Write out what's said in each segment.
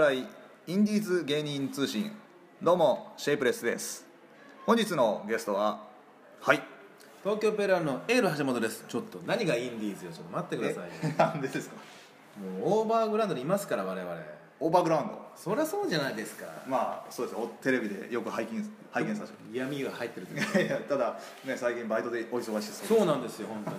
笑いインディーズ芸人通信。どうもシェイプレスです。本日のゲストははい。東京ペラのエール橋本です。ちょっと何がインディーズよちょっと待ってくださいよえなんでですか？もうオーバーグラウンドにいますから我々。オーバーグラウンド？そりゃそうじゃないですか。まあそうですおテレビでよく拝見拝見させて。嫌味が入ってる時いやいやただね最近バイトでお忙しそうそうなんですよ本当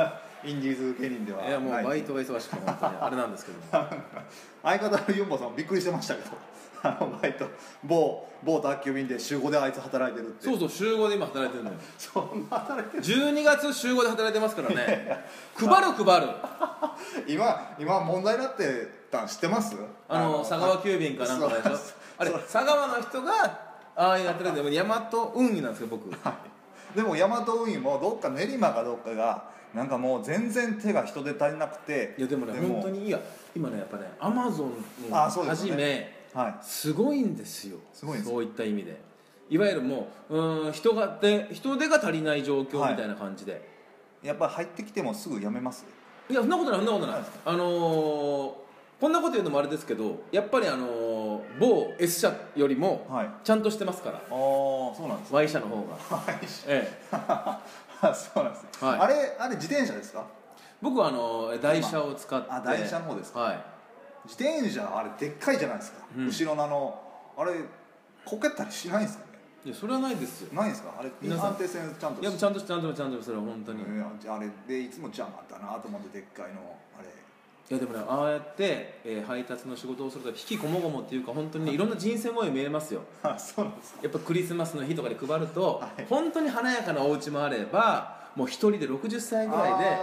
に インディーズ芸人ではいやもうバイトが忙しくて本当にあれなんですけども。相方のユンボさんびっくりしてましたけどあのバイト某某宅急便で週5であいつ働いてるって。そうそう週5で今働いてるのよ。そんな働いてる。12月週5で働いてますからね。配る配る。今今問題になってたん知ってます？あの佐川急便かなんかでしょ？あれ佐川の人がああやってるんで大和運輸なんですよ僕でも大和運輸もどっか練馬かどっかがなんかもう全然手が人手足りなくていやでもね本当にいや。今ねやっぱねアマゾンあをはじそうですよね。めはい。すごいんですよ。すごいんですそういった意味で。いわゆるもううーん人がで人手が足りない状況みたいな感じで、やっぱ入ってきてもすぐ辞めます？い、やそんなことないそんなことない。はい。あのーこんなこと言うのもあれですけどやっぱりあのー某 S 社よりもはい。ちゃんとしてますから、ああそうなんです Y 社の方が。はい。ええ そうなんですね、はい。あれあれ自転車ですか？僕はあのー台車を使って。あ台車の方ですか？はい。自転車あれでっかいじゃないですか、うん。後ろのあのあれこけたりしないんですかね？いやそれはないですよ。ないんですか？あれ皆さん。安定性ちゃんといやちゃんとちゃんとちゃんとそれは本当に、うんあれでいつも邪魔だなと思ってでっかいのあれいやでもねああやって、えー配達の仕事をすると引きこもごもっていうか本当にねい。ろんな人生模様見えますよ。あそうなんですかやっぱクリスマスの日とかで配ると、はい。本当に華やかなお家もあればもう一人で60歳ぐらいで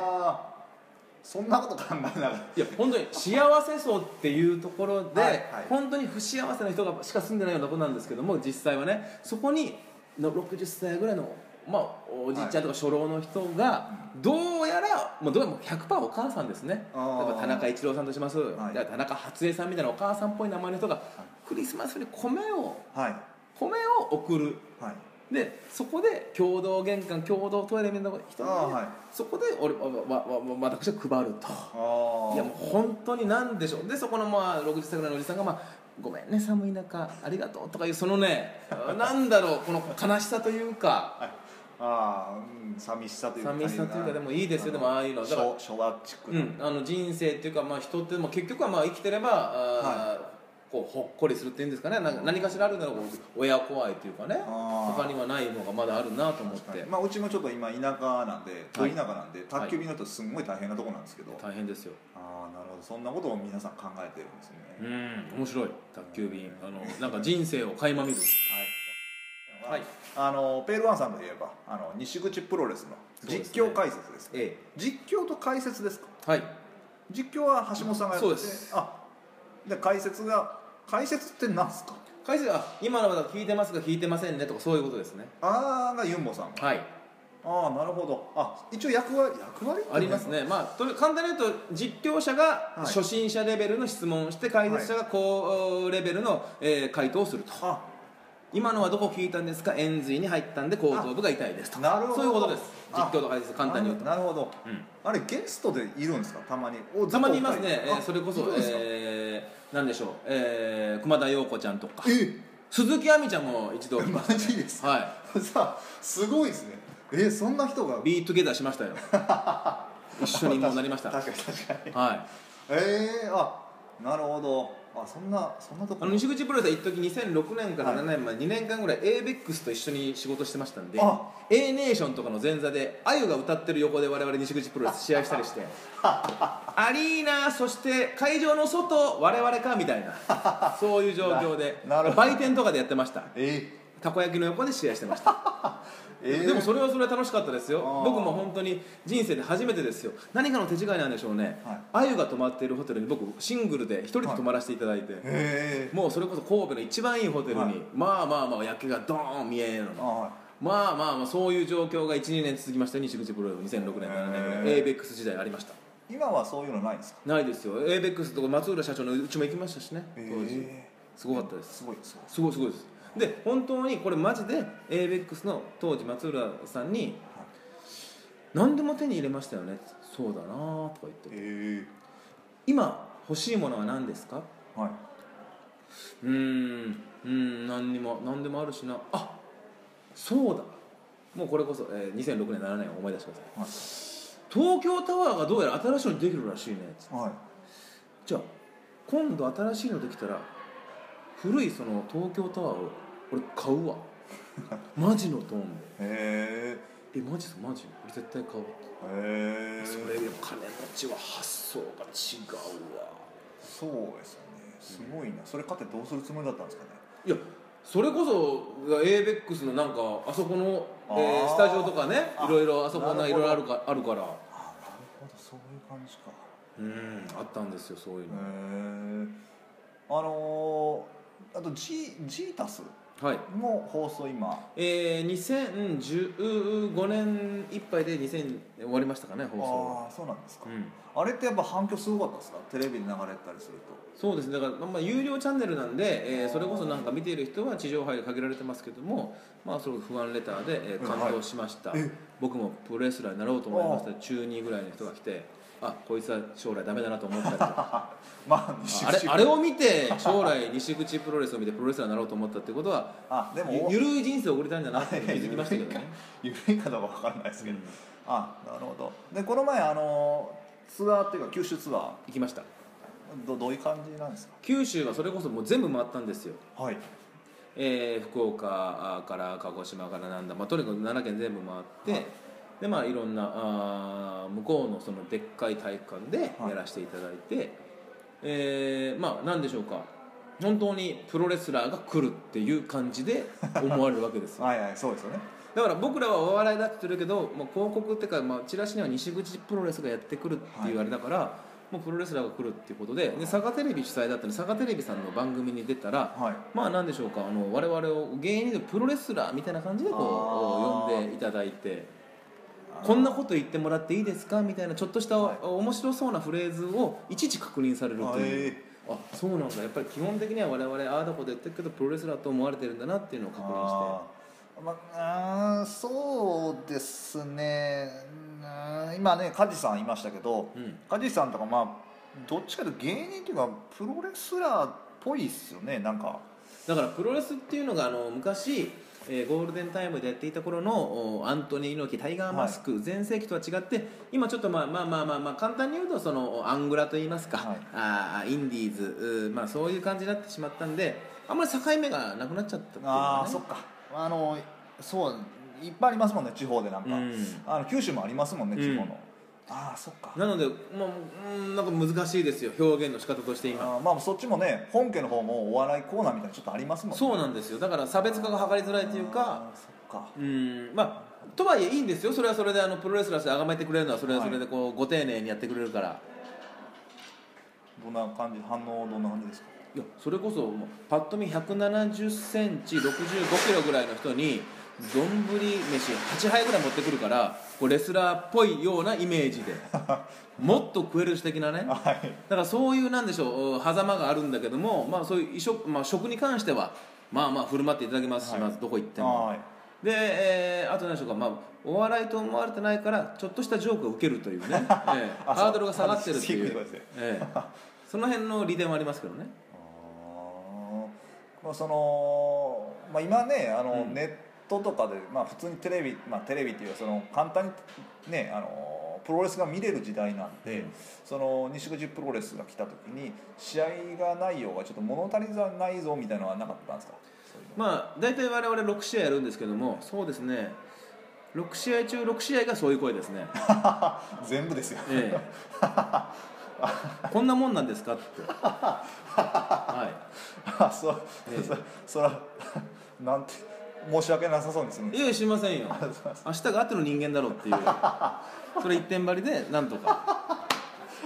そんなこと考えながら。いや本当に幸せそうっていうところで、はいはい。本当に不幸せな人がしか住んでないようなとこなんですけども実際はねそこにの60歳ぐらいの、まあ、おじいちゃんとか初老の人がどうやらもうどうやらもう100%お母さんですね。田中一郎さんとします、はい。田中初江さんみたいなお母さんっぽい名前の人がクリスマスに米をはい。米を送る。はい。でそこで共同玄関共同トイレみたいな人が、はい。そこで俺わわわわ私は配ると。いやもう本当になんでしょう。でそこのまあ60歳ぐらいのおじさんが、まあ「ごめんね寒い中ありがとう」とかいうそのね なんだろうこの悲しさというかああうん寂しさというか寂しさというかでもいいですよでもああいうの。だから昭昭和チックな、うん、あの人生っていうか、まあ、人っても結局はまあ生きてればあー、こうほっこりするっていうんですかね。なんか何かしらあるんだろう親怖いというかね。他にはないのがまだあるなと思って。まあ、うちもちょっと今田舎なんで遠い。田舎なんで、宅急便の人すんごい大変なとこなんですけど、大変ですよ。ああなるほど。そんなことを皆さん考えてるんですね、うん面白い。宅急便。あのなんか人生を垣間見る。はい、はい。あのペールワンさんといえばあの西口プロレスの実況解説ですえ実況と解説ですか？えはい。実況は橋本さんがやってそうです。あで解説が解説って何すか？解説あ今のまだ聞いてますが聞いてませんねとかそういうことですね。ああがユンボさん。はい。ああなるほど。あ一応役割役割ありますね。まあとり簡単に言うと実況者がはい。初心者レベルの質問をして解説者が高レベルの、えー回答をすると。あ今のはどこ聞いたんですか？円髄に入ったんで後頭部が痛いですとなるほど。そういうことです。実あ況と解説簡単に言うと。なるほどうん。あれゲストでいるんですか？たまに。おたまにいますね、えーあそれこそえー、なんでしょう、えー、熊田曜子ちゃんとか。え鈴木亜美ちゃんも一度来ました、マジですか？はさあすごいですね。えそんな人が。いビートゲダーしましたよ。一緒にもうなりました。確かに確かに。はい。ええあなるほどあそんなそんなとこ？あの西口プロレスは一時2006年から7年前、2年間ぐらい ABEX と一緒に仕事してましたんであ。A ネーションとかの前座であゆが歌ってる横で我々西口プロレス試合したりして アリーナそして会場の外我々かみたいな そういう状況で売店とかでやってました。え。たこ焼きの横で試合してました ええでもそれはそれは楽しかったですよ。僕も本当に人生で初めてですよ。何かの手違いなんでしょうね。はい。あゆが泊まっているホテルに僕シングルで一人で泊まらせていただいて、ええもうそれこそ神戸の一番いいホテルに、はい。まあまあまあ夜景がドーン見えるの。まあまあまあそういう状況が12年続きました。よ西口プロレス2006年7年。ぐらい ABEX 時代ありました。今はそういうのないんですか？ないですよ。ABEX とか松浦社長のうちも行きましたしね。当時。えすごかったです。すごいすごい。すごいすごいですで本当にこれマジで ABEX の当時松浦さんに「何でも手に入れましたよね」そうだなとか言ってえ「今欲しいものは何ですか?」えはいうーんうーん何にも何でもあるしなあそうだ。もうこれこそ、えー、2006年7年を思い出してください。東京タワーがどうやら新しいのできるらしいね。はい。じゃあ今度新しいのできたら古いその東京タワーを俺買うわ。マジのトーンで。へえマジマジ？俺絶対買うえへえそれでも金持ちは発想が違うわ。そうですよね。すごいな。それ買ってどうするつもりだったんですかね？いやそれこそ ABEX のなんかあそこの、えースタジオとかねあいろいろあそこないろいろあるかあるから。あなるほど。そういう感じか。うんあったんですよそういうへの、えあのー、あとジジータスはい。も放送今。えー、2015年いっぱいで2000終わりましたかね放送。ああそうなんですか、うん。あれってやっぱ反響すごかったですか？テレビで流れたりすると。そうですね。だから、まあ、有料チャンネルなんで、えーそれこそなんか見ている人は地上波で限られてますけどもまあそれ不安レターで、えーうん感動しました、はいえ僕もプロレスラーになろうと思いました。中2ぐらいの人が来てあこいつは将来ダメだなと思ったり まああれあれを見て将来西口プロレスを見てプロレスラーになろうと思ったってことはあでもゆゆるい人生を送りたいんだなって気づきましたけどね、ゆるいかどうかわかんないですけど、うん。あなるほど。でこの前あのツアーっていうか九州ツアー。行きました。どどういう感じなんです九州はそれこそもう全部回ったんですよ。かはい。えー福岡から鹿児島からなんだ、まあ、とにかく7県全部回って、はいでまあいろんなあー向こうのそのでっかい体育館でやらせていただいて、えーまあ何でしょうか。本当にプロレスラーが来るっていう感じで 思われるわけですよ。はいはいそうですよね。だから僕らはお笑いだって言ってるけど、まあ、広告っていうか、まあ、チラシには西口プロレスがやってくるっていうあれだから、もうプロレスラーが来るっていうことでで佐賀テレビ主催だったので佐賀テレビさんの番組に出たらはい。まあなんでしょうか。あの我々を芸人でプロレスラーみたいな感じでこう呼んでいただいてこんなこと言ってもらっていいですか？みたいなちょっとしたはい面白そうなフレーズをいちいち確認されるという。ああそうなんだ。やっぱり基本的には我々ああだこと言ってるけどプロレスラーと思われてるんだなっていうのを確認して。まあそうですね。うん今ね梶さんいましたけどうん。梶さんとかまあどっちかというと芸人っていうかプロレスラーっぽいっすよねなんか。だからプロレスっていうのがあの昔、えーゴールデンタイムでやっていた頃のおアントニー猪木タイガーマスク全盛期とは違って今ちょっとまあまあまあまあ、まあ、簡単に言うとそのアングラといいますか、はい。あーインディーズまあ、そういう感じになってしまったんであんまり境目がなくなっちゃったっね。あそっか。あのそういっぱいありますもんね地方でなんか、うん。あの九州もありますもんねうん地方の、ああそっか。なので、まあ、うんなんか難しいですよ。表現の仕方として今。あーまあそっちもね本家の方もお笑いコーナーみたいなのちょっとありますもんね。そうなんですよ。だから差別化が図りづらいというかあーそっか。うんまあとはいえいいんですよ。それはそれであのプロレスラーとして崇めてくれるのはそれはそれでこうご丁寧にやってくれるから。どんな感じ反応どんな感じですか？いやそれこそもうパッと見1 7 0ンチ6 5キロぐらいの人に丼飯8杯ぐらい持ってくるからこうレスラーっぽいようなイメージで。もっと食える的なね。はい。だからそういうなんでしょう狭間があるんだけども、まあ、そういう衣食、まあ、食に関してはまあまあ振る舞っていただきますし、はい。まずどこ行っても。はい。で、えーあと何でしょうか、まあ、お笑いと思われてないからちょっとしたジョークを受けるというね、ええ。あハードルが下がってるっていう。ええ。その辺の利点はありますけどね。あー。まあその、まあ、今ねあの、うん。ネットとかで、まあ、普通にテレビ、まあ、テレビっていうかその簡単にねあのプロレスが見れる時代なんで、うん。その西口プロレスが来た時に試合が内容がちょっと物足りないぞみたいなのはなかったんですか？まあ大体我々6試合やるんですけどもそうですね。6試合中6試合がそういう声ですね。全部ですよ。ええ。こんなもんなんですかって。はあ そう、ええそそらなんて申し訳なさそうにするんです。いいやしませんよ。明日があっての人間だろうっていう。それ一点張りでなんとか。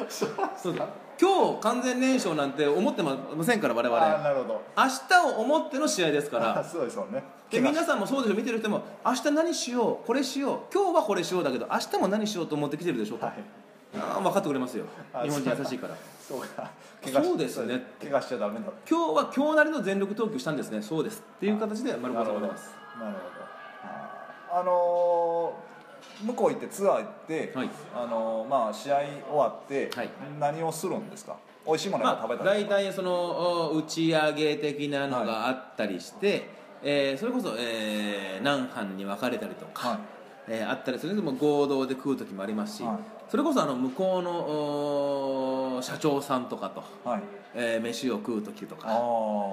そうだ。今日完全燃焼なんて思ってませんから我ああ々なるほど。明日を思っての試合ですかあら。そうですもんね。で皆さんもそうでしょ。見てる人も明日何しようこれしよう。今日はこれしようだけど明日も何しようと思ってきてるでしょ。と、はいああ分かってくれますよ。あ日本人優しいから。そうか。そうですね。怪我しちゃダメだ。今日は今日なりの全力投球したんですね。そうです。っていう形で丸子さんおります。なるほど。あのー向こう行ってツアー行って、はい。あのーまあ試合終わって、はい。何をするんですか？美味しいものが食べたり、まあ、大体その打ち上げ的なのがあったりして、はい、えー、それこそ、えー、何班に分かれたりとか、はい、えー、あったりするんでも合同で食う時もありますし、はい、それこそあの向こうの社長さんとかと、はい、えー、飯を食う時とか。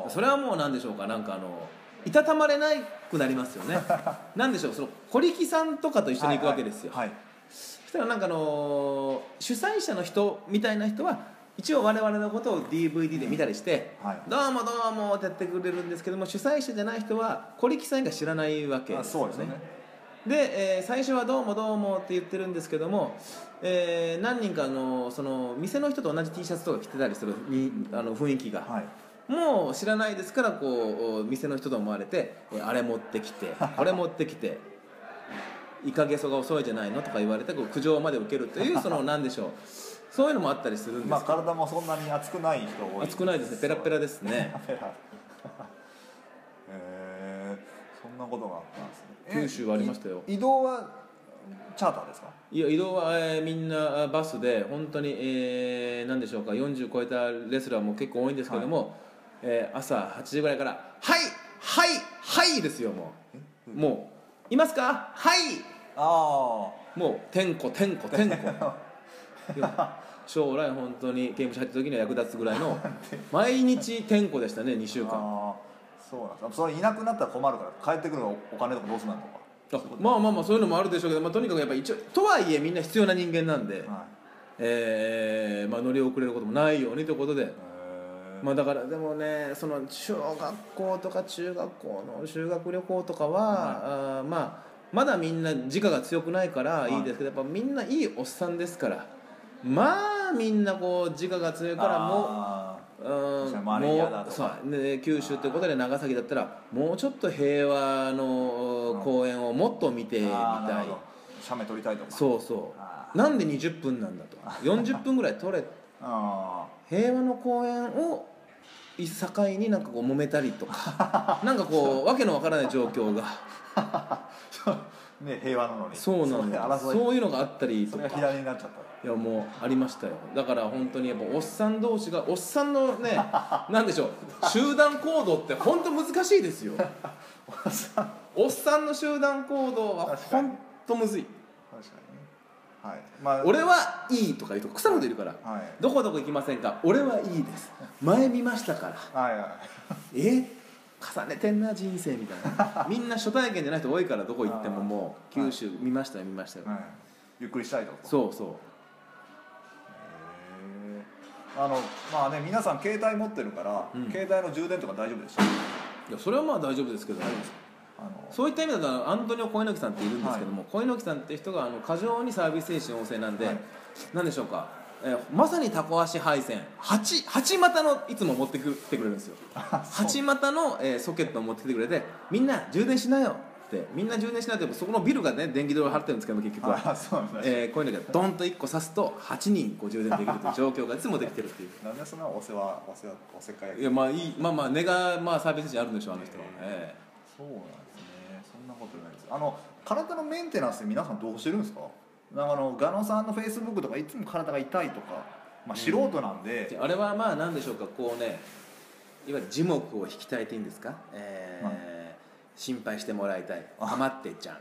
それはもう何でしょうか？なんかあのいたたまれなくなりますよね。なんでしょう？その小力さんとかと一緒に行くわけですよ、はい。はいはい、そしたらなんかあの主催者の人みたいな人は一応我々のことを DVD で見たりして「はい、どうもどうも」ってやってくれるんですけども主催者じゃない人は小力さんが知らないわけですよね。で、えー、最初は「どうもどうも」って言ってるんですけども、えー、何人かのその店の人と同じ T シャツとか着てたりするにあの雰囲気が、はい、もう知らないですからこう店の人と思われて「あれ持ってきて これ持ってきて」「イカゲソが遅いじゃないの?」とか言われてこう苦情まで受けるという その何でしょう。そういうのもあったりするんですまあ体もそんなに熱くない人多い熱くないですね。ペラペラですね ことがあったんですね。九州はありましたよ。移動はチャーターですか？いや移動は、えー、みんなバスで本当に、えー、何でしょうか40超えたレスラーも結構多いんですけども、はい、えー、朝8時ぐらいから「はいはいはい」ですよもう。もう「いますか？はい」ああもう「てんこてんこてんこ」将来本当に刑務所入った時には役立つぐらいの毎日天候でしたね2週間そうなんです。それいなくなったら困るから帰ってくるお金とかどうするのとか。まあまあまあそういうのもあるでしょうけど、まあ、とにかくやっぱ一応とはいえみんな必要な人間なんで、はい、えー、まあ、乗り遅れることもないようにということで。まあ、だからでもねその小学校とか中学校の修学旅行とかは、はい、あまあまだみんな自我が強くないからい。いですけど、やっぱみんないいおっさんですから。まあみんなこう自我が強いからもううん。もうそう。ね九州ということで長崎だったらもうちょっと平和の公園をもっと見てみたい。写メ撮りたいとか。そうそう。なんで20分なんだと。40分ぐらい撮れ。平和の公園を境になんかこう揉めたりとか。なんかこうわけのわからない状況が ね平和なのに。そうなんだ。そういうのがあったりとか。左になっちゃった。いやもうありましたよ。だから本当にやっぱおっさん同士がおっさんのね なんでしょう。集団行動って本当難しいですよ。おっさんの集団行動は本当むずい。確かにはい。まあ、俺はいいとか言うと腐るほどいるから、はい、どこどこ行きませんか。俺はいいです。前見ましたから。はいはい。え？重ねてんな人生みたいな。みんな初体験じゃない人多いからどこ行ってももう九州見ましたよ見ましたよ、はい、ゆっくりしたいとそうそう。あのまあね皆さん携帯持ってるから、うん、携帯の充電とか大丈夫でした？いやそれはまあ大丈夫ですけど大丈夫ですあの。そういった意味だとアントニオ小猪木さんっているんですけども、はい、小猪木さんって人があの過剰にサービス精神旺盛なんで、はい、なんでしょうか、えー、まさにタコ足配線。八八股のいつも持ってきてくれるんですよ。八股の、えー、ソケットを持ってきてくれてみんな充電しなよって。みんな充電しないとそこのビルがね電気代を払ってるんですけど結局は。そうなんえー、こういうのがドンと1個刺すと8人こう充電できるという状況がいつもできてるっていう。なんでそんなお世話お世話おせっかい？いやまあいいまあまあ根がまあサービス精神あるんでしょうあの人は、えー、そうなんですね。そんなことないです。あの体のメンテナンス皆さんどうしてるんですか？なんかあのガノさんのフェイスブックとかいつも体が痛いとか、まあ、素人なんで、うん、あれはまあ何でしょうかこうねいわゆる樹木を引きたいていいんですか、えー、まあ。心配してもらいたい。かまってちゃんっ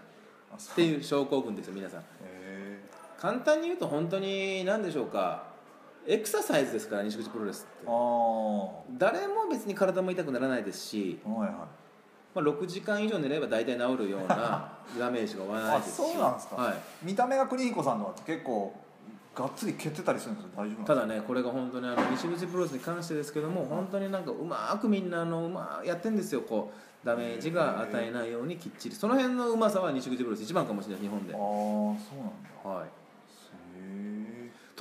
ていう症候群ですよ皆さん。簡単に言うと本当に何でしょうか？エクササイズですから西口プロレスって。誰も別に体も痛くならないですし、はいはいまあ、6時間以上寝れば大体治るような ダメージが負わないですしそうなんですか、はい、見た目が邦彦さんのは結構がっつり蹴ってたりするんです大丈夫ただねこれが本当にあの西口プロレスに関してですけども本当になんかうまくみんなあのうまやってんですよ。こうダメージが与えないようにきっちり。その辺のうまさは西口プロレス一番かもしれない日本で。ああそうなんだ。はい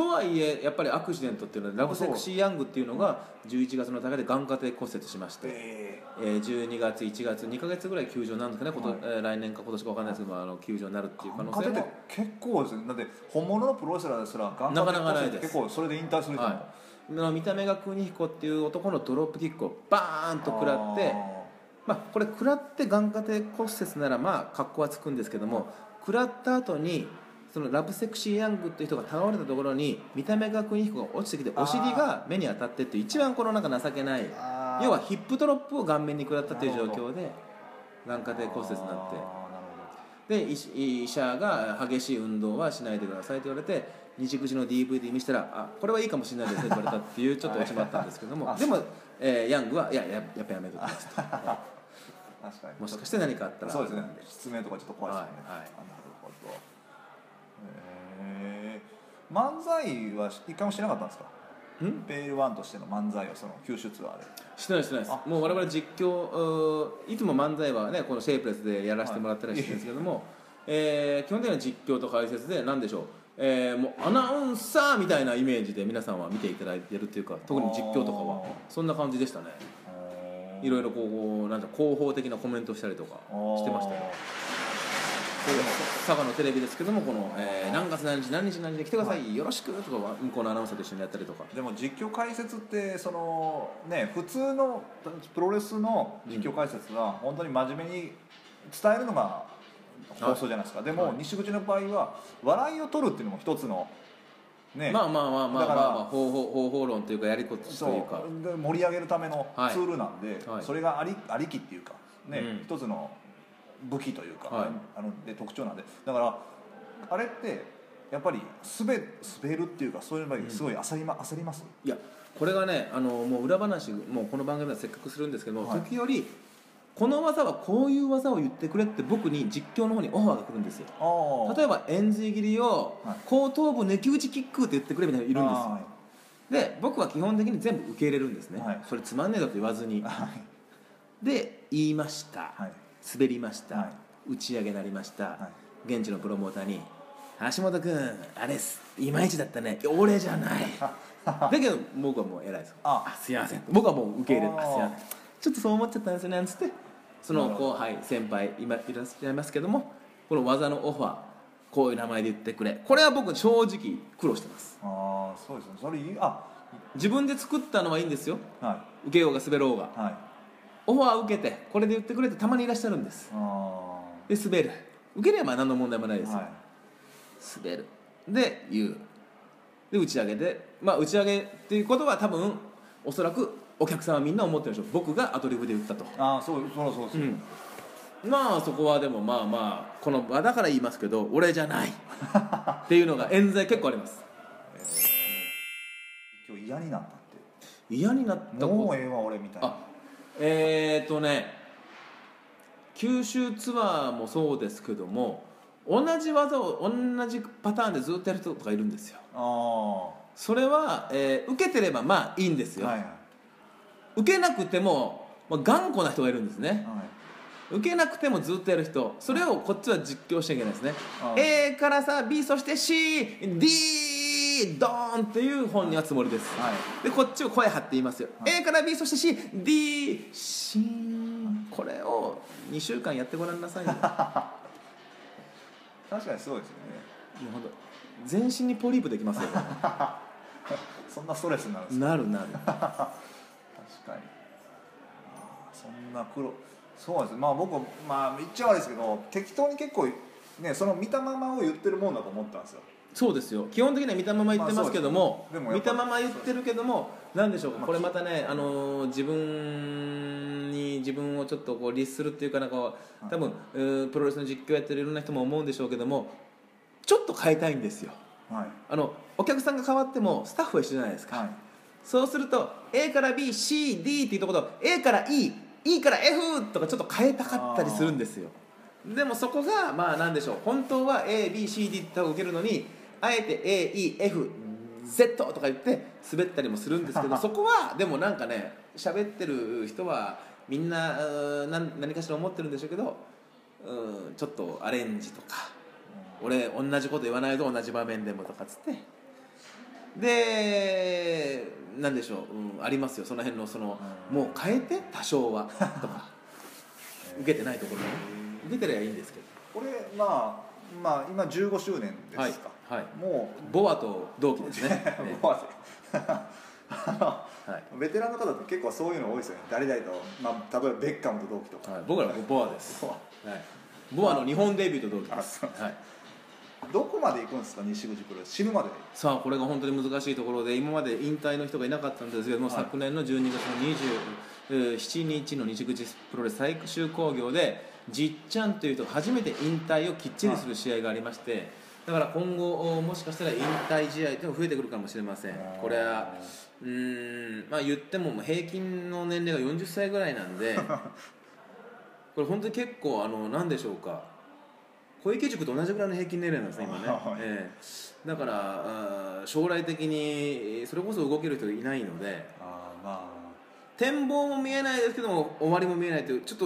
とはいえやっぱりアクシデントっていうのはラブセクシーヤングっていうのが11月の大会で眼下底骨折しまして、えー、12月1月2か月ぐらい休場なんですかね、はい、えー、来年か今年か分かんないですけどあの休場になるっていう可能性も。結構ですね。だって本物のプロレスラーですら眼下底骨折結構それで引退する人も、はい、見た目が邦彦っていう男のドロップキックをバーンと食らってまあ、これ食らって眼下底骨折ならまあ格好はつくんですけども食らった後にそのラブセクシーヤングっていう人が倒れたところに見た目が邦彦が落ちてきてお尻が目に当たってっていう一番このなんか情けない要はヒップドロップを顔面に食らったという状況で眼下底骨折になってで医医者が激しい運動はしないでくださいと言われて西口の DVD 見せたらあこれはいいかもしれないですねと言われたっていうちょっと落ちまったんですけどもあでも、えーヤングはいやややっぱやめときますとほど確かに。もしかして何かあったら。そうですね。失明とかちょっと怖いですよね、はいはい。あなるほど漫才は一回もしなかったんですか？ん？ペールワンとしての漫才をその九州ツアーで。してないしてないです。あ。もう我々実況うーいつも漫才はねこのシェイプレスでやらせてもらったりしてるんですけども、えー基本的には実況と解説で何でしょう？えーもうアナウンサーみたいなイメージで皆さんは見ていただいてるっていうか特に実況とかは。そんな感じでしたね。いろいろこうなんだ広報的なコメントしたりとかしてましたよ佐賀のテレビですけどもこの、えー何月何日何日何日で来てください、よろしくとかは向こうのアナウンサーと一緒にやったりとか。でも実況解説ってそのね普通のプロレスの実況解説は本当に真面目に伝えるのが放送じゃないですか、でも、はい。西口の場合は笑いを取るっていうのも一つのね。まあまあまあまあだからまあまあ方法方法論というかやりこつというか。盛り上げるためのはいツールなんで、はい。それがありありきっていうかね、うん。一つの武器というか、はい。あので特徴なんで。だからあれってやっぱり滑滑るっていうかそういう場合すごい焦り,、ま焦ります？いやこれがねあのもう裏話もうこの番組ではせっかくするんですけども、はい。時折この技はこういう技を言ってくれって僕に実況の方にオファーが来るんですよ。例えば円髄切りをはい。後頭部抜き打ちキックって言ってくれみたいなのがいるんですよ。はで僕は基本的に全部受け入れるんですね、はい。それつまんねえだと言わずに。で言いました、はい滑りました、はい。打ち上げになりました、は現地のプロモーターに「橋本君あれっす。いまいちだったね。俺じゃない」だけど僕はもう偉いですあ。あすいません。僕はもう受け入れるあー。あすいません。ちょっとそう思っちゃったんですよねなんつって。その後輩先輩今いらっしゃいますけどもこの技のオファーこういう名前で言ってくれ。これは僕正直苦労してます。ああそうですね。それいいあ。自分で作ったのはいいんですよ。は受けようが滑ろうが。いはいオファー受けてこれで言ってくれってたまにいらっしゃるんです。あで滑る。受ければ何の問題もないですはい。滑る。で言う。で打ち上げでまあ打ち上げっていうことは多分おそらくお客さんはみんな思ってるでしょう。僕がアドリブで言ったと、ああそうそうそうそう、うん、まあそこはでもまあまあこの場だから言いますけど俺じゃない。っていうのが冤罪結構あります。今日嫌になったっ嫌になってたこもうええわ俺みたいな。あえー、っとね九州ツアーもそうですけども同じ技を同じパターンでずっとやる人とかいるんですよ。あそれは、えー受けてればまあいいんですよ、あはいはい。受けなくても、まあ、頑固な人がいるんですね。はい。受けなくてもずっとやる人。それをこっちは実況しちゃいけないですね。あ A からさ B そして CD ドーンっていう本にはつもりです、はい。でこっちを声張って言いますよ、はい。A から B そして CD シーンこれを2週間やってごらんなさい 確かにそうですよね。うほんと全身にポリープできますよ。そんなストレスになるんですか？なるなる。確かに。そんな苦労。そうですねまあ僕はまあ言っちゃ悪いですけど適当に結構ねその見たままを言ってるもんだと思ったんですよそうですよ。基本的には見たまま言ってますけども,、まあも見たまま言ってるけどもなんでしょうこれまたね、あのー自分に自分をちょっとこう律するっていうかなんか多分、うープロレスの実況やってるいろんな人も思うんでしょうけどもちょっと変えたいんですよ。はい。あのお客さんが変わってもスタッフは一緒じゃないですか、はい。そうすると A から BCD っていうところと A から EE から F とかちょっと変えたかったりするんですよ。でもそこがまあなんでしょう。本当は ABCD って受けるのにあえて AEFZ とか言って滑ったりもするんですけど そこはでもなんかね喋ってる人はみんな何何かしら思ってるんでしょうけどうんちょっとアレンジとか俺同じこと言わないと同じ場面でもとかっつって。でなんでしょう、うん、ありますよ。その辺のそのうん。もう変えて多少はとか。受けてないところ受けてりゃいいんですけこれまあまあ今15周年どですか、はい、はい、もボアと同期ですね。ねうもうはい。ベテランの方って結構そういうの多いですよね。誰々と、まあ、例えばベッカムと同期とか。はい、僕らはボアです、ボはい、ボアの日本デビューと同期です。はい、どこまで行くんですか西口プロレス。死ぬまで。さあこれが本当に難しいところで今まで引退の人がいなかったんですけども、はい昨年の12月の27日の西口プロレス最終興行でじっちゃんという人が初めて引退をきっちりする試合がありましてだから今後もしかしたら引退試合というのが増えてくるかもしれません。これはうーんまあ言っても平均の年齢が40歳ぐらいなんで これ本当に結構あの何でしょうか。小池塾と同じぐらいの平均年齢なんですね今ね、はい。ええ。だからあー将来的にそれこそ動ける人がいないのでああま展望も見えないですけども終わりも見えないというちょっ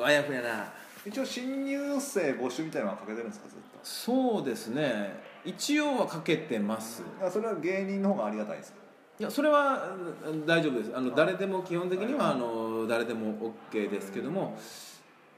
とあやふやな。あ一応新入生募集みたいなのはかけてるんですかずっとそうですね。一応はかけてます。いやそれは芸人の方がありがたいですいやそれはうん大丈夫です。あのはい誰でも基本的にははいあの誰でも OK ですけども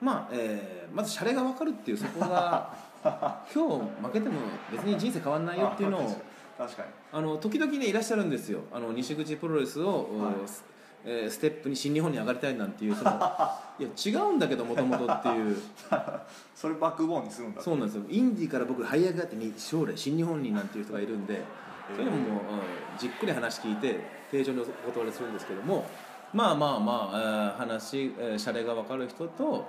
まあ、えーまずシャレが分かるっていうそこが 今日負けても別に人生変わんないよっていうのを確かに。あの時々ねいらっしゃるんですよ。あの西口プロレスを、はい。スえーステップに新日本に上がりたいなんていうその いや違うんだけどもともとっていう。それバックボーンにするんだ。そうなんですよ。インディーから僕這い上がってに将来新日本になんていう人がいるんでそういうのも、うんじっくり話聞いて定常にお断りするんですけどもまあまあまあ、えー話、えー、シャレが分かる人と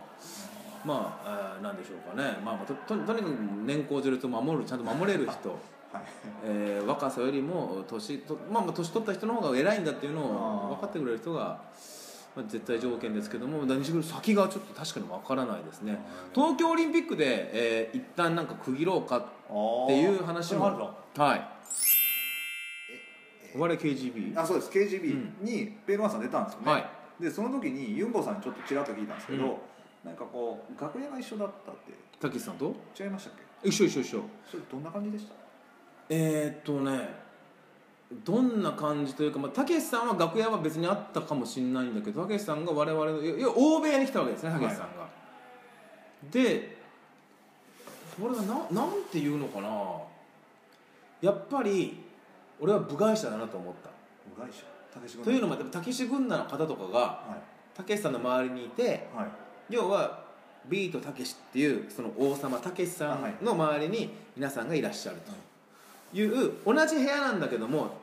まあ、えーなんでしょうかね、まあ、とととにかく年功序列を守るちゃんと守れる人はいえー若さよりも年と、まあ、まあ年取った人の方が偉いんだっていうのを分かってくれる人が、まあ、絶対条件ですけども西口先がちょっと確かに分からないですね。東京オリンピックで、えー一旦なんか区切ろうかっていう話もはい。お笑い KGB あそうです。KGB にペールワンさん出たんですよね、はい。でその時にユンボさんにちょっとちらっと聞いたんですけど、うん。なんかこう楽屋が一緒だったって。たけしさんと？違いましたっけ？一緒一緒一緒。それどんな感じでした？えー、っとねどんな感じというかまあたけしさんは楽屋は別にあったかもしれないんだけどたけしさんが我々のいや欧米に来たわけですねたけしさんが、でそれがななんていうのかな。やっぱり俺は部外者だなと思った。部外者？というのもたけし軍団の方とかがはたけしさんの周りにいていはい。要はビートたけしっていうその王様たけしさんの周りに皆さんがいらっしゃると。いう同じ部屋なんだけども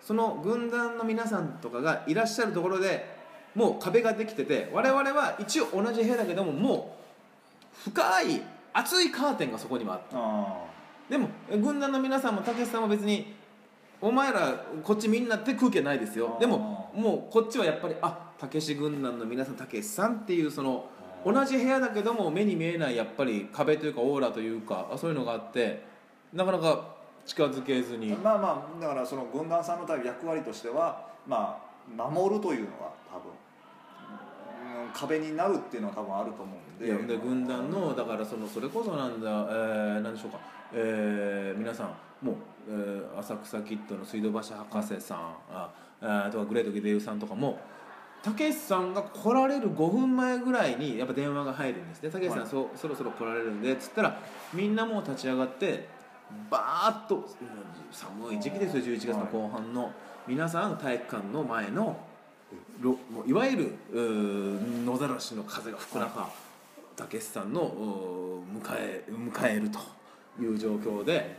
その軍団の皆さんとかがいらっしゃるところでもう壁ができてて我々は一応同じ部屋だけどももう深い厚いカーテンがそこにはあった。あでも軍団の皆さんもたけしさんも別にお前らこっちみんなって空気はないですよ。でももうこっちはやっぱりあたけし軍団の皆さんたけしさんっていうその同じ部屋だけども目に見えないやっぱり壁というかオーラというかあそういうのがあってなかなか近づけずに。あまあまあだからその軍団さんの多分役割としてはまあ守るというのは多分、うん、壁になるっていうのは多分あると思うんで。いやで軍団のだからそのそれこそなんだ、えー、何でしょうか、えー皆さんもう、えー浅草キッドの水道橋博士さんああーとかグレートゲデウさんとかもたけしさんが来られる5分前ぐらいにやっぱ電話が入るんですね。たけしさん、はい。そそろそろ来られるんでっつったらみんなもう立ち上がってバーッとうん寒い時期ですよ11月の後半の、皆さん体育館の前のろもういわゆる野ざらしの風が吹く中たけしさんの迎え迎えるという状況で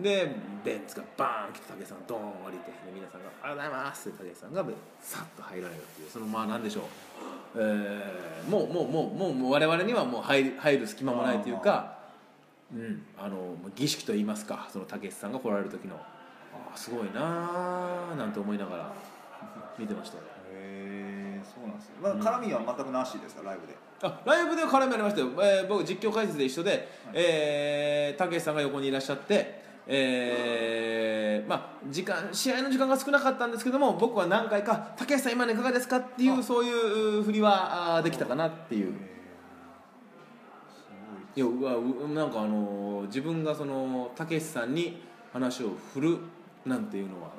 でベンツがバーン来てたけしさんがドーン降りてで皆さんが「おはようございます」ってたけしさんがさっと入られるっていうそのまあなんでしょう、えーもうもうもうもうもう我々にはもう入る入る隙間もないというか。うん、あの儀式といいますかそのたけしさんが来られる時の。ああすごいなーなんて思いながら見てましたよ。へえそうなんですよ、まあ、絡みは全くなしですか？ライブで。あライブでは絡みありましたよ、えー僕実況解説で一緒で、えーたけしさんが横にいらっしゃってえーまあ、時間試合の時間が少なかったんですけども僕は何回か「たけしさん今のいかがですか?」っていうそういう振りはできたかなっていういやうわうなんかあの自分がそのたけしさんに話を振るなんていうのは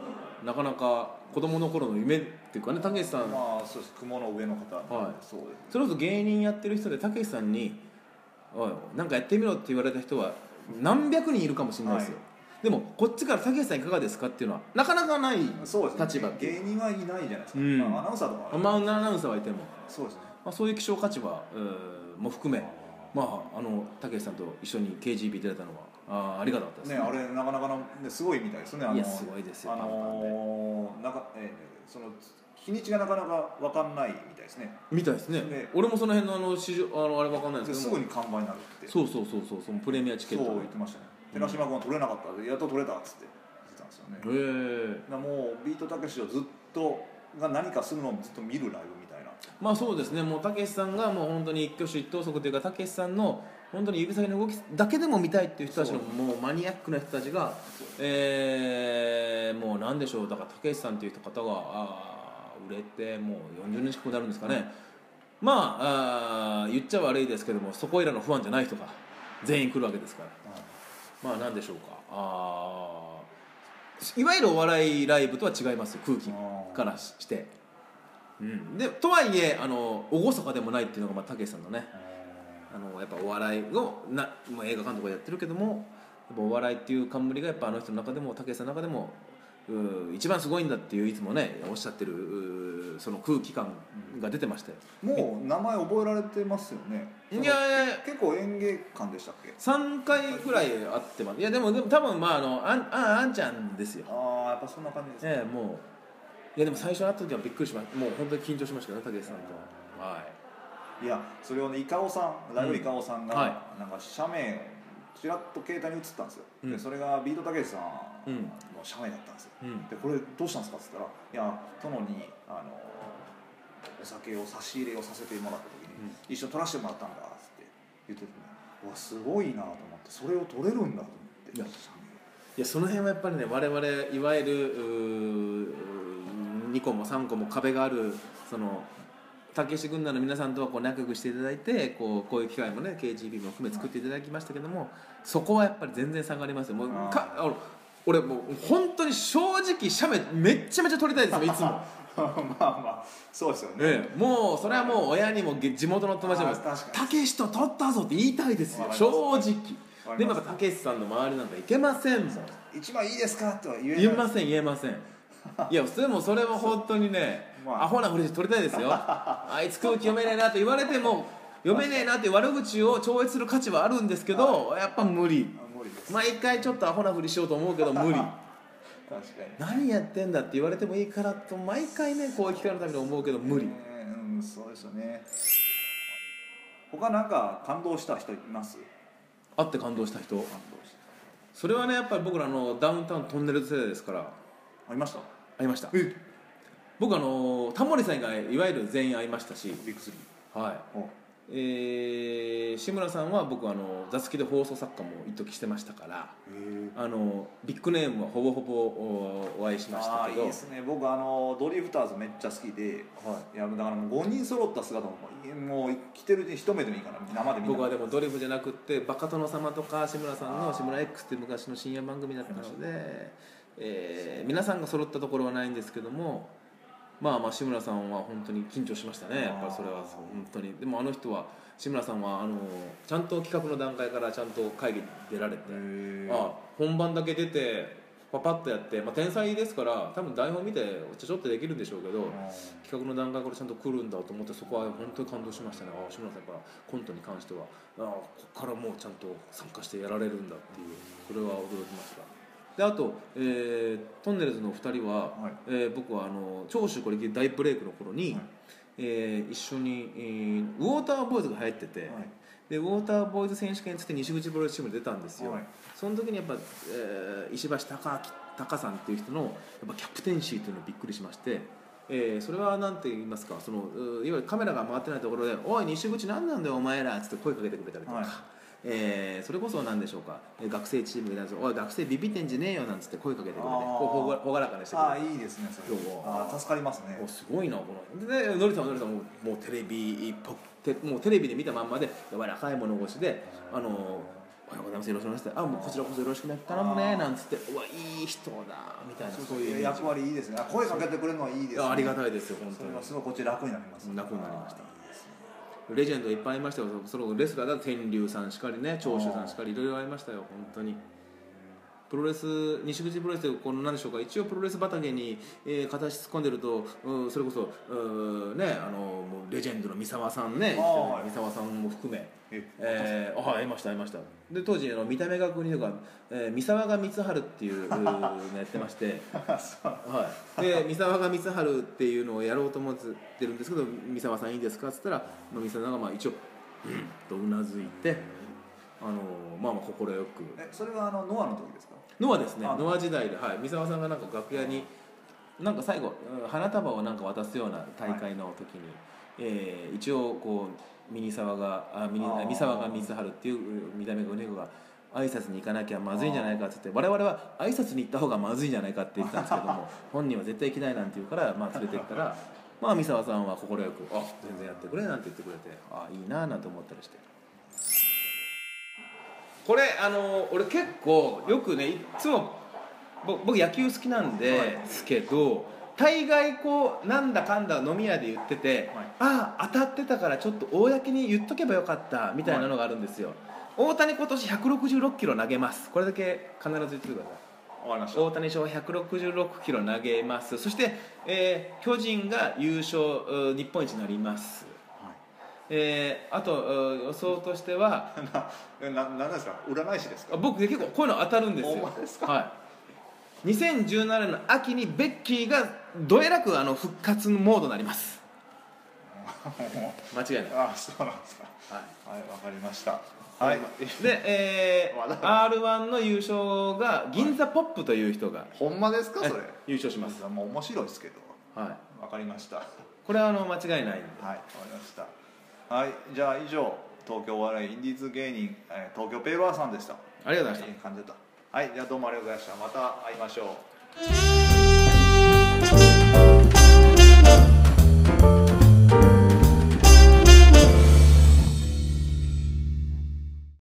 なかなか子供の頃の夢っていうかねたけしさん。まあそうです。雲の上の方。はい。そうです。それこそ芸人やってる人でたけしさんに「おいなんかやってみろ」って言われた人は何百人いるかもしれないですよ、はでもこっちから「たけしさんいかがですか?」っていうのはなかなかないそうですね。立場芸人はいないじゃないですか、うん。まあ、アナウンサーとかは、まあアナウンサーはいても、そうですね。まあ、そういう希少価値はも含めまああのたけしさんと一緒に KGB 出れたのはあーありがたかったです。ねあれなかなかのねすごいみたいですね。あのすごいですよあのーなんか、えーその日にちがなかなかわかんないみたいですね。みたいですね。ね俺もその辺のあの市場あのあれわかんないんですけど。すぐに完売になるって。そうそうそうそうそのプレミアチケット。そう言ってましたね。寺島君は取れなかったやっと取れたっつって言ってたんですよね。へえもうビートたけしをずっとが何かするのをずっと見るライブまあそうですね。もうたけしさんがもう本当に一挙手一投足というかたけしさんの本当に指先の動きだけでも見たいっていう人たちのもうマニアックな人たちがえー、もうなんでしょう。だからたけしさんっていう方があー売れてもう40年近くなるんですかね、まああー言っちゃ悪いですけどもそこいらのファンじゃない人が全員来るわけですから。まあなんでしょうか。あーいわゆるお笑いライブとは違います。よ空気からして、うん、でとはいえあの厳かでもないっていうのがまあたけしさんのねあのやっぱお笑いをな、まあ、映画監督がやってるけどもやっぱお笑いっていう冠がやっぱあの人の中でもたけしさんの中でもう一番すごいんだっていういつもねおっしゃってるうその空気感が出てましたよ、もう名前覚えられてますよね。いやいや結構演芸館でしたっけ？3回ぐらいあってます。いやでもでも多分まああのあんああんちゃんですよ。ああやっぱそんな感じですねええもういやでも最初会った時はびっくりしました。もう本当に緊張しましたよねたけしさんと。はい。いやそれをねイカオさんライブイカオさんが、うんはなんか写メちらっと携帯に映ったんですよ、うん。でそれがビートたけしさんうんの写メだったんですよ。うん。でこれどうしたんですかっつったら「いや殿にあのお酒を差し入れをさせてもらった時に、一緒に撮らせてもらったんだ」っつって言っててねうわすごいなと思ってそれを撮れるんだと思っていやその辺はやっぱりね我々いわゆるうー2個も3個も壁があるそのたけし軍団の皆さんとはこう仲良くしていただいてこうこういう機会もね KGB も含め作っていただきましたけどもそこはやっぱり全然差がありますよ。もうかあの俺もう本当に正直写メめっちゃめちゃ撮りたいですよいつも、まあまあそうですよね、ええ、もうそれはもう親にもげ地元の友達にもたけしと撮ったぞって言いたいですよ。正直。でもやっぱたけしさんの周りなんかいけませんもん。一枚いいですか？とは言えません言えませんいやでもそれは本当にね、まあ。アホなふりして取りたいですよ。あいつ空気読めねえなと言われても読めねえなって悪口を超越する価値はあるんですけどやっぱ無理。毎回ちょっとアホなふりしようと思うけど無理。確かに。何やってんだって言われてもいいからと毎回ねこういう機会のために思うけど無理。ねうんそうですよね。他なんか感動した人います？会って感動した人？感動した。それはねやっぱり僕らのダウンタウントンネルズ世代ですから。ありました？ありました。え僕あのタモリさんがいわゆる全員会いましたしビッグスリーはい。お。えー志村さんは僕あの座付きで放送作家も一時してましたからあのビッグネームはほぼほぼおお会いしましたけど。ああいいですね。僕あのドリフターズめっちゃ好きではい。やだからもう5人揃った姿ももう来てる一目でもいいから生で見た僕はでもドリフじゃなくってバカ殿様とか志村さんの「志村 X」って昔の深夜番組だったので、えー皆さんが揃ったところはないんですけどもまあまあ志村さんは本当に緊張しましたね。やっぱりそれは。本当に。でもあの人は志村さんはあのちゃんと企画の段階からちゃんと会議に出られてへあ本番だけ出てパパッとやって、まあ、天才ですから多分台本見てちょちょっとできるんでしょうけど企画の段階からちゃんと来るんだと思ってそこは本当に感動しましたね。ああ志村さんからコントに関しては。ああここからもうちゃんと参加してやられるんだっていう。それは驚きましたであと、えートンネルズの2人は、はい。えー僕はあの長州これ大ブレイクの頃に、はい。えー一緒に、えーウォーターボーイズが流行ってて、はい。でウォーターボーイズ選手権っつって西口プロレスチームに出たんですよ、はい。その時にやっぱ、えー石橋貴明貴さんっていう人のやっぱキャプテンシーというのにびっくりしまして、えーそれは何て言いますかそのういわゆるカメラが回ってないところで「おい西口何なんだよお前ら」っつって声かけてくれたりとか、はいえーそれこそ何でしょうか？えー学生チームがいたんですよおい学生ビビってんじゃねえよ」なんつって声かけてくれてあー。こうほが朗らかにしてくれてああいいですねそれ。今日ああ助かりますね。おすごいなこの。でのりさんはのりさんももうテレビっぽくてもうテレビで見たまんまで柔らかい物腰で「あのおはようございますよろしくお願いします」あもうこちらこそよろしくね頼むね」なんつって「うわいい人だ」みたいな。そういう役割いいですね。あ声かけてくれるのはいいですね。いやありがたいですよ本当に。それはすごいこっち楽になります楽になりましたレジェンドいっぱいいましたよ。そのレスラーだと天竜さんしかりね長州さんしかりいろいろありましたよ本当にプロレス西口プロレスでこの何でしょうか一応プロレス畑に、えー、片足突っ込んでると、うん、それこそ、うん、ねあのもうレジェンドの三沢さんね三沢さんも含め。ええー、あ会いました会いました。で当時あの見た目が国とか、えー、三沢が光春っていう のやってましてはい、で三沢が光春っていうのをやろうと思ってるんですけど三沢さんいいですかっつったらまあ三沢がまあ一応「うん」とうなずいてあのまあまあ快く。えそれはあのノアの時ですか？ノアですね。あ。ノア時代で、はい、三沢さんがなんか楽屋になんか最後うん花束をなんか渡すような大会の時に、えー一応こうミニ沢があミニ三沢が光春っていう見た目がうねぐが挨拶に行かなきゃまずいんじゃないかっつって我々は挨拶に行った方がまずいんじゃないかって言ってたんですけども 本人は絶対行きたいなんて言うから、まあ、連れて行ったら まあ三沢さんは快く「あ全然やってくれ」なんて言ってくれてあいいななんて思ったりして。これあの俺結構よくねいっつもぼ僕野球好きなんですけど大概こうなんだかんだ飲み屋で言ってて、はい。ああ当たってたからちょっと公に言っとけばよかったみたいなのがあるんですよ、大谷今年166キロ投げます。これだけ必ず言ってください大谷翔平166キロ投げます。そして、えー巨人が優勝う日本一になります、えーあとう予想としてはなななんですか？占い師ですか？あ僕結構こういうの当たるんですよ。ですか？はい、2017年の秋にベッキーがどえらくあの復活モードになります。間違いない、あそうなんですか。はい。はいわかりました。はい。で、えー、r 1の優勝が銀座ポップという人がほんまですか？それ。え優勝します、もう面白いですけど。はい、わかりました。はいこれはあの間違いないんで。わかりましたはいじゃあ以上東京お笑いインディーズ芸人、えー東京ペーロワーさんでした。ありがとうございました。いい感じだった。はいじゃあどうもありがとうございました。また会いましょう